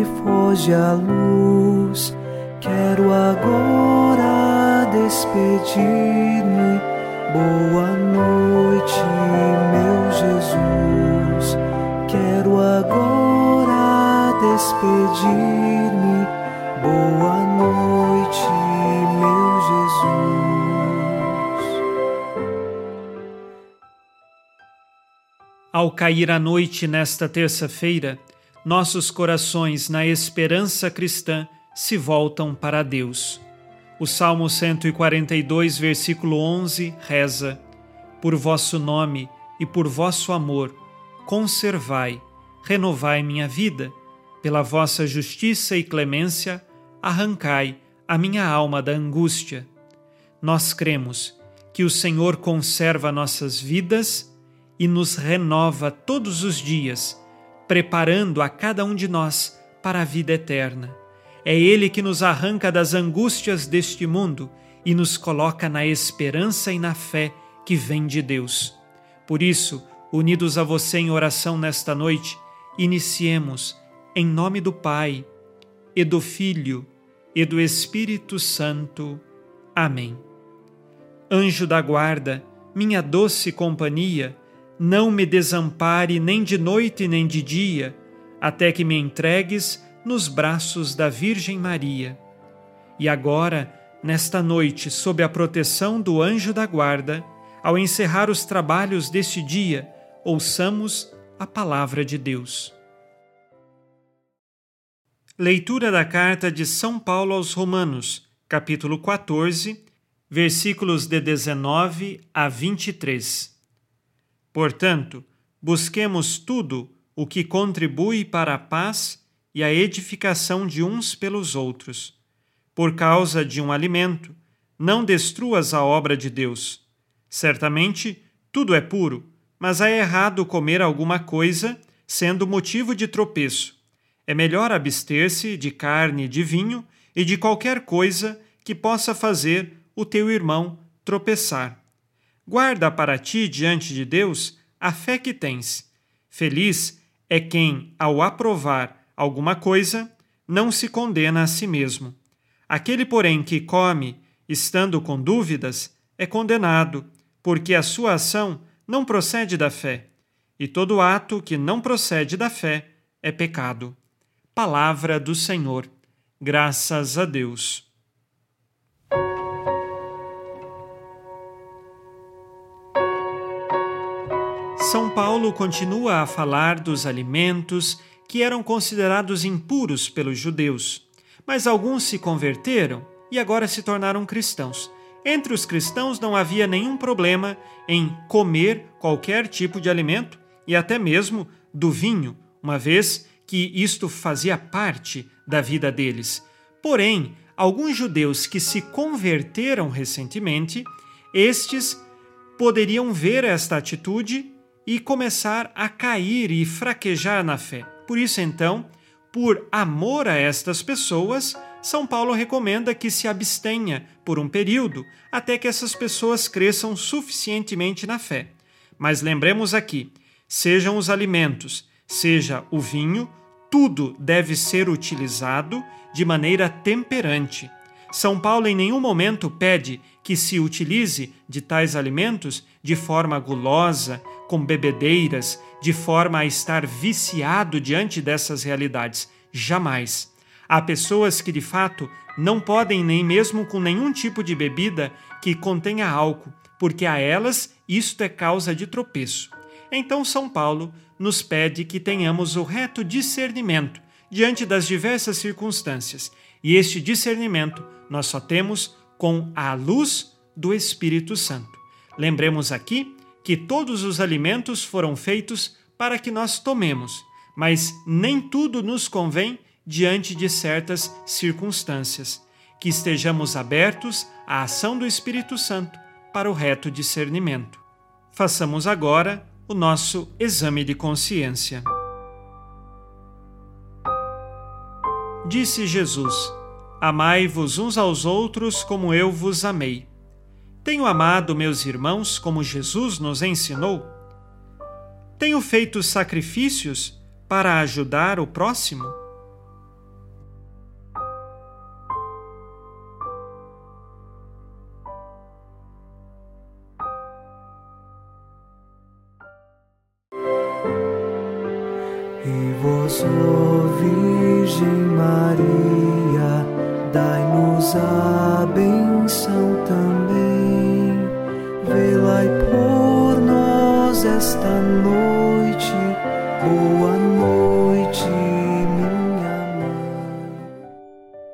Noite, foge a luz. Quero agora despedir-me. Boa noite, meu Jesus. Quero agora despedir-me. Boa noite, meu Jesus. Ao cair a noite nesta terça-feira, nossos corações, na esperança cristã, se voltam para Deus. O Salmo 142, versículo 11 reza: Por vosso nome e por vosso amor, conservai, renovai minha vida, pela vossa justiça e clemência, arrancai a minha alma da angústia. Nós cremos que o Senhor conserva nossas vidas e nos renova todos os dias, preparando a cada um de nós para a vida eterna. É Ele que nos arranca das angústias deste mundo e nos coloca na esperança e na fé que vem de Deus. Por isso, unidos a você em oração nesta noite, iniciemos em nome do Pai, e do Filho, e do Espírito Santo. Amém. Anjo da guarda, minha doce companhia, não me desampare nem de noite nem de dia, até que me entregues nos braços da Virgem Maria. E agora, nesta noite, sob a proteção do anjo da guarda, ao encerrar os trabalhos deste dia, ouçamos a palavra de Deus. Leitura da carta de São Paulo aos Romanos, capítulo 14, versículos de 19 a 23. Portanto, busquemos tudo o que contribui para a paz e a edificação de uns pelos outros. Por causa de um alimento, não destruas a obra de Deus. Certamente, tudo é puro, mas é errado comer alguma coisa sendo motivo de tropeço. É melhor abster-se de carne de vinho e de qualquer coisa que possa fazer o teu irmão tropeçar. Guarda para ti diante de Deus a fé que tens. Feliz é quem, ao aprovar alguma coisa, não se condena a si mesmo. Aquele, porém, que come, estando com dúvidas, é condenado, porque a sua ação não procede da fé, e todo ato que não procede da fé é pecado. Palavra do Senhor. Graças a Deus. São Paulo continua a falar dos alimentos que eram considerados impuros pelos judeus. Mas alguns se converteram e agora se tornaram cristãos. Entre os cristãos não havia nenhum problema em comer qualquer tipo de alimento e até mesmo do vinho, uma vez que isto fazia parte da vida deles. Porém, alguns judeus que se converteram recentemente, estes poderiam ver esta atitude e começar a cair e fraquejar na fé. Por isso, então, por amor a estas pessoas, São Paulo recomenda que se abstenha por um período até que essas pessoas cresçam suficientemente na fé. Mas lembremos aqui: sejam os alimentos, seja o vinho, tudo deve ser utilizado de maneira temperante. São Paulo em nenhum momento pede que se utilize de tais alimentos de forma gulosa, com bebedeiras, de forma a estar viciado diante dessas realidades. Jamais. Há pessoas que de fato não podem nem mesmo com nenhum tipo de bebida que contenha álcool, porque a elas isto é causa de tropeço. Então São Paulo nos pede que tenhamos o reto discernimento diante das diversas circunstâncias, e este discernimento nós só temos com a luz do Espírito Santo. Lembremos aqui que todos os alimentos foram feitos para que nós tomemos, mas nem tudo nos convém diante de certas circunstâncias. Que estejamos abertos à ação do Espírito Santo para o reto discernimento. Façamos agora o nosso exame de consciência. Disse Jesus: Amai-vos uns aos outros como eu vos amei. Tenho amado meus irmãos como Jesus nos ensinou? Tenho feito sacrifícios para ajudar o próximo? E vós, Virgem Maria, dai-nos a Boa noite, minha mãe.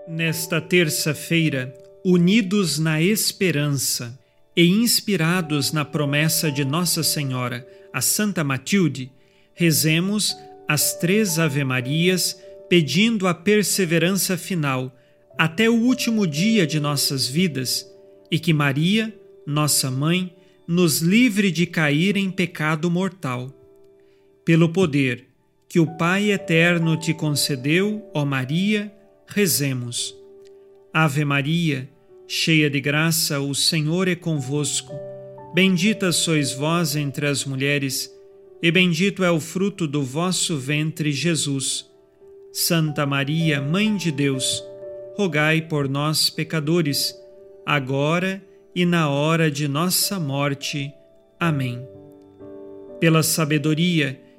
Nesta terça-feira, unidos na esperança e inspirados na promessa de Nossa Senhora, a Santa Matilde, rezemos as três Ave-Marias, pedindo a perseverança final até o último dia de nossas vidas e que Maria, nossa mãe, nos livre de cair em pecado mortal. Pelo poder que o Pai eterno te concedeu, ó Maria, rezemos. Ave Maria, cheia de graça, o Senhor é convosco. Bendita sois vós entre as mulheres e bendito é o fruto do vosso ventre, Jesus. Santa Maria, Mãe de Deus, rogai por nós, pecadores, agora e na hora de nossa morte. Amém. Pela sabedoria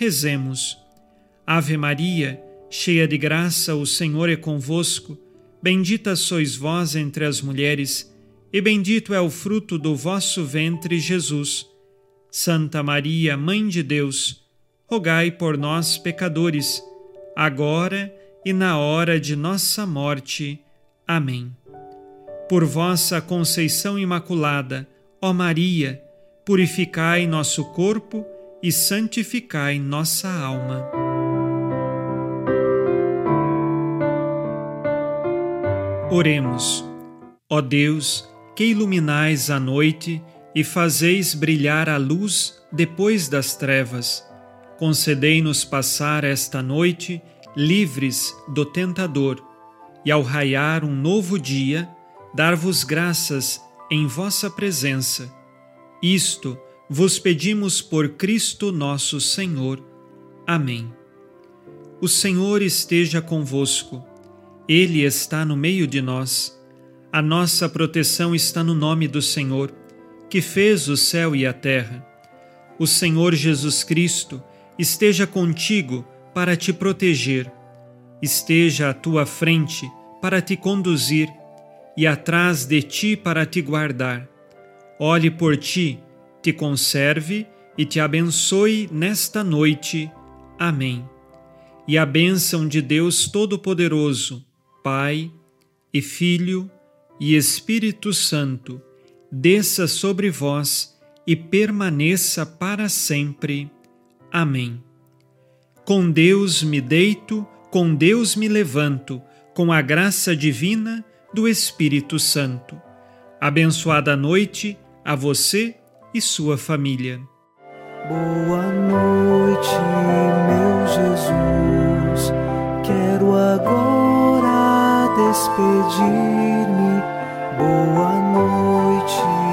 rezemos. Ave Maria, cheia de graça, o Senhor é convosco. Bendita sois vós entre as mulheres, e bendito é o fruto do vosso ventre, Jesus. Santa Maria, Mãe de Deus, rogai por nós, pecadores, agora e na hora de nossa morte. Amém. Por vossa conceição imaculada, ó Maria, purificai nosso corpo e santificai nossa alma. Oremos. Ó Deus, que iluminais a noite, e fazeis brilhar a luz depois das trevas. Concedei-nos passar esta noite livres do tentador, e ao raiar um novo dia, dar-vos graças em vossa presença. Isto vos pedimos por Cristo nosso Senhor. Amém. O Senhor esteja convosco, Ele está no meio de nós. A nossa proteção está no nome do Senhor que fez o céu e a terra. O Senhor Jesus Cristo esteja contigo para te proteger, esteja à tua frente para te conduzir e atrás de ti para te guardar. Olhe por ti, te conserve e te abençoe nesta noite. Amém. E a bênção de Deus Todo-Poderoso, Pai e Filho e Espírito Santo, desça sobre vós e permaneça para sempre. Amém. Com Deus me deito, com Deus me levanto, com a graça divina do Espírito Santo. Abençoada noite a você e sua família. Boa noite, meu Jesus. Quero agora despedir-me. Boa noite.